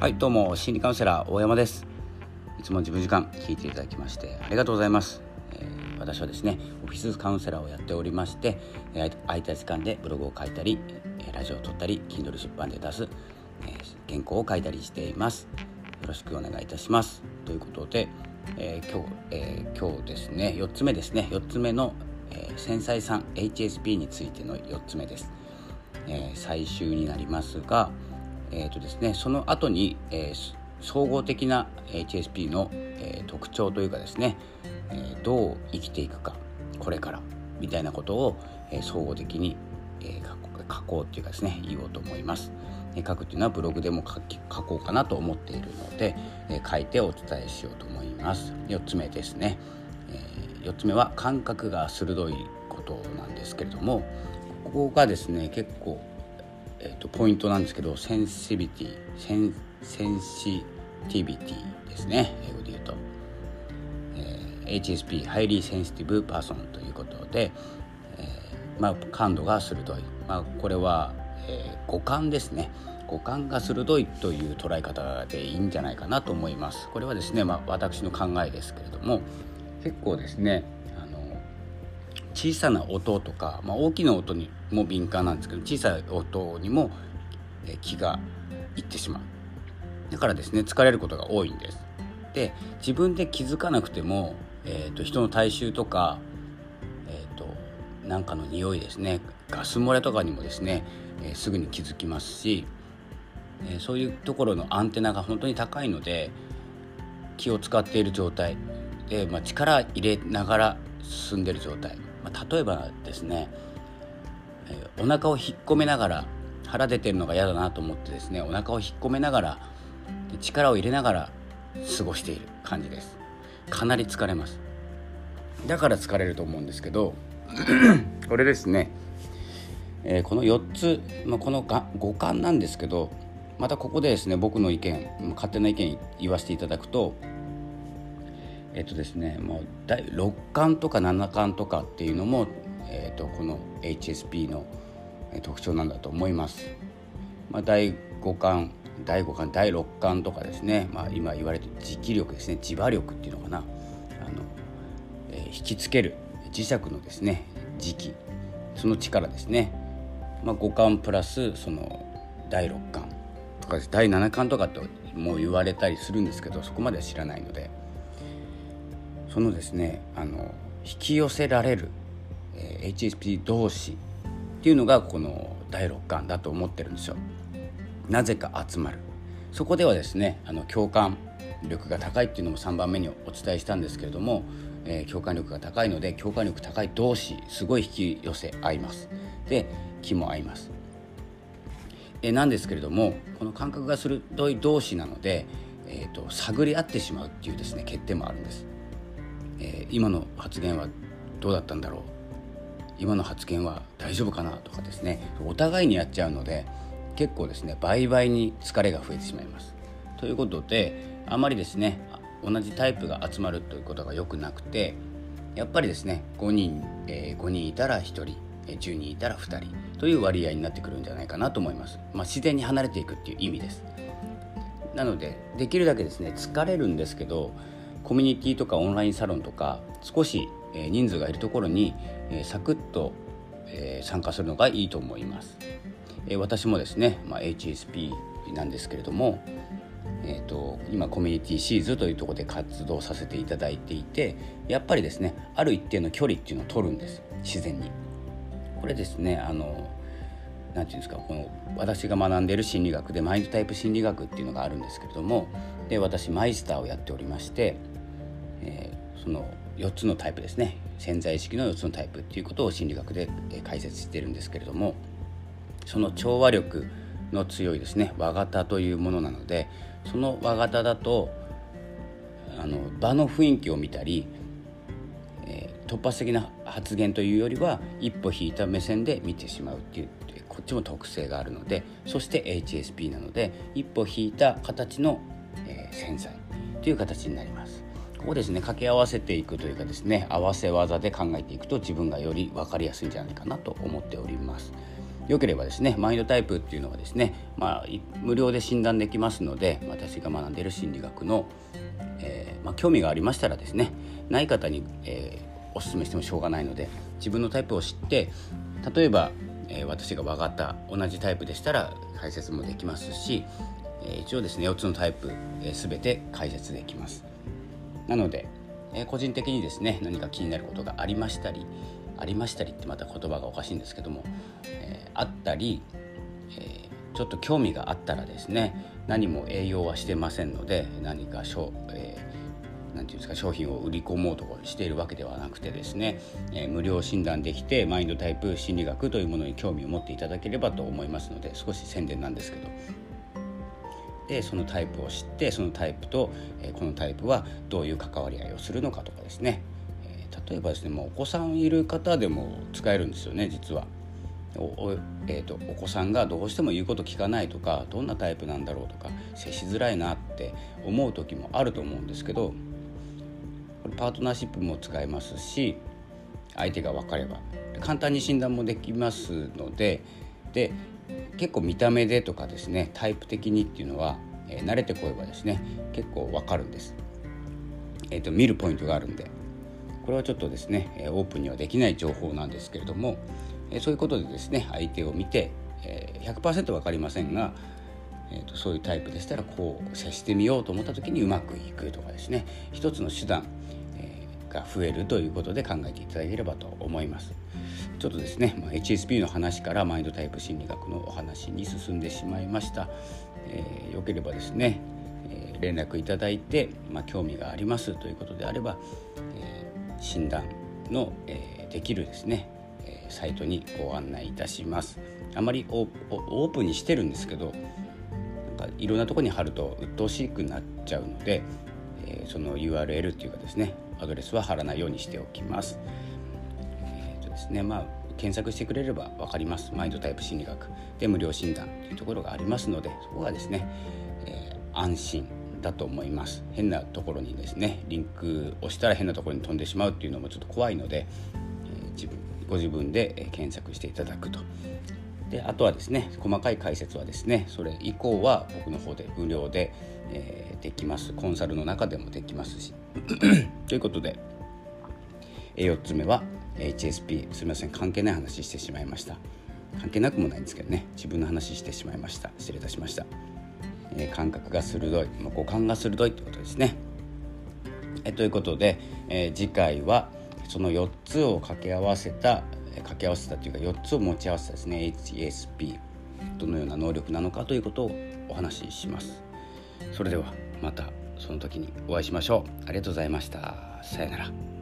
はいどうも心理カウンセラー大山です。いつも自分時間聞いていただきましてありがとうございます、えー、私はですねオフィスカウンセラーをやっておりまして空いた時間でブログを書いたりラジオを撮ったり Kindle 出版で出す、えー、原稿を書いたりしています。よろしくお願いいたします。ということで、えー、今日、えー、今日ですね4つ目ですね。4つ目の、え繊細さん HSP についての4つ目です、え最終になりますがえーとですね、その後に、えー、総合的な HSP の、えー、特徴というかですね、えー、どう生きていくかこれからみたいなことを、えー、総合的に、えー、書こうっていうかですね言おうと思います。え書くっていうのはブログでも書き書こうかなと思っているので、え書いてお伝えしようと思います。4つ目ですね、え4つ目は感覚が鋭いことなんですけれどもここがですね結構えーと、ポイントなんですけど sensibity sen sensitivity ですね。英語で言うと、えー、HSP Highly Sensitive Person ということで、えー、まあ、感度が鋭い、まあ、これは、えー、五感ですね。五感が鋭いという捉え方でいいんじゃないかなと思います。これはですね、まあ、私の考えですけれども結構ですね小さな音とか、まあ、大きな音にも敏感なんですけど小さい音にも気がいってしまう。だからですね疲れることが多いんです。で自分で気づかなくても、えーと、人の体臭とか、えーと、なんかの匂いですねガス漏れとかにもですね、えー、すぐに気づきますし、えー、そういうところのアンテナが本当に高いので気を使っている状態。で、まあ、力入れながら進んでる状態。まあ、例えばですね、え、お腹を引っ込めながら腹出てるのが嫌だなと思ってですねお腹を引っ込めながら力を入れながら過ごしている感じです。かなり疲れます。だから疲れると思うんですけど これですね、えー、この4つ、まあ、このが五感なんですけどまたここでですね僕の意見勝手な意見言わせていただくとえっとですねもう第6巻とか7巻とかっていうのも、えっと、この HSP の特徴なんだと思います。まあ、第5巻第5巻第6巻とかですね、まあ、今言われてる持気力ですね磁場力っていうのかな。あの、えー、引きつける磁石のですね磁気その力ですね、まあ、5巻プラスその第6巻とか第7巻とかってもう言われたりするんですけどそこまでは知らないので。そのですねあの引き寄せられる、えー、HSP 同士っていうのがこの第6巻だと思ってるんですよ。なぜか集まる。そこではですねあの共感力が高いっていうのも3番目にお伝えしたんですけれども、えー、共感力が高いので共感力高い同士すごい引き寄せ合います。で気も合います。えなんですけれどもこの感覚が鋭い同士なので、えーと探り合ってしまうっていうですね欠点もあるんです。えー、今の発言はどうだったんだろう今の発言は大丈夫かな？とかですねお互いにやっちゃうので結構ですね倍々に疲れが増えてしまいます。ということであまりですね同じタイプが集まるということがよくなくてやっぱりですね5人、えー、5人いたら1人10人いたら2人という割合になってくるんじゃないかなと思います。まあ、自然に離れていくっていう意味です。なのでできるだけですね疲れるんですけどコミュニティとかオンラインサロンとか少し人数がいるところにサクッと参加するのがいいと思います。私もですね、まあ、HSP なんですけれども、えーと、今コミュニティシーズというところで活動させていただいていてやっぱりですねある一定の距離っていうのを取るんです自然に。これですねあのなんていうんですかこの私が学んでいる心理学でマインドタイプ心理学っていうのがあるんですけれどもで私マイスターをやっておりましてえー、その4つのタイプですね。潜在意識の4つのタイプっていうことを心理学で解説してるんですけれどもその調和力の強いですね和型というものなのでその和型だとあの場の雰囲気を見たり、えー、突発的な発言というよりは一歩引いた目線で見てしまうっていうこっちも特性があるのでそして HSP なので一歩引いた形の、えー、繊細という形になります。ここですね掛け合わせていくというかですね合わせ技で考えていくと自分がより分かりやすいんじゃないかなと思っております。よければですねマインドタイプっていうのはですね、まあ、無料で診断できますので私が学んでいる心理学の、えー、まあ、興味がありましたらですねない方に、えー、おすすめしてもしょうがないので自分のタイプを知って例えば、えー、私が分かった同じタイプでしたら解説もできますし、え一応ですね4つのタイプ、えー、全て解説できます。なので、え個人的にですね何か気になることがありましたりありましたりってまた言葉がおかしいんですけども、えー、あったり、えー、ちょっと興味があったらですね何も営業はしてませんので何か商、えー、なんていうんですか商品を売り込もうとしているわけではなくてですね、えー、無料診断できてマインドタイプ心理学というものに興味を持っていただければと思いますので少し宣伝なんですけどでそのタイプを知ってそのタイプと、えー、このタイプはどういう関わり合いをするのかとかですねえ例えばですねもうお子さんいる方でも使えるんですよね実は。おえーと、お子さんがどうしても言うこと聞かないとかどんなタイプなんだろうとか接しづらいなって思う時もあると思うんですけどこれパートナーシップも使えますし相手が分かれば簡単に診断もできますのでで結構見た目でとかですねタイプ的にっていうのは、えー、慣れてこえばですね結構分かるんです。えーと見るポイントがあるんでこれはちょっとですねオープンにはできない情報なんですけれどもそういうことでですね相手を見て100%分かりませんがえーと、そういうタイプでしたらこう接してみようと思った時にうまくいくとかですね。一つの手段、えー、が増えるということで考えていただければと思います。ちょっとですね、まあ、HSP の話からマインドタイプ心理学のお話に進んでしまいました、えー、よければですね、えー、連絡いただいて、まあ、興味がありますということであれば、え診断の、えー、できるですね、えー、サイトにご案内いたします。あまりオープンにしてるんですけどかいろんなとこに貼ると鬱陶しくなっちゃうので、えー、その URL っていうかですねアドレスは貼らないようにしておきます。えー、とですねまあ検索してくれれば分かります。マインドタイプ心理学。で無料診断というところがありますのでそこがですね、えー、安心だと思います。変なところにですねリンクをしたら変なところに飛んでしまうっていうのもちょっと怖いので、えー、自分ご自分で検索していただくと。であとはですね細かい解説はですねそれ以降は僕の方で無料で、えー、できます。コンサルの中でもできますし。ということで4つ目は HSP すみません関係ない話してしまいました。関係なくもないんですけどね自分の話してしまいました。失礼いたしました。え感覚が鋭い、まあ、五感が鋭いってことですね。えということで、えー、次回はその4つを掛け合わせた掛け合わせたというか4つを持ち合わせたですね HSP どのような能力なのかということをお話しします。それではまたその時にお会いしましょう。ありがとうございました。さよなら。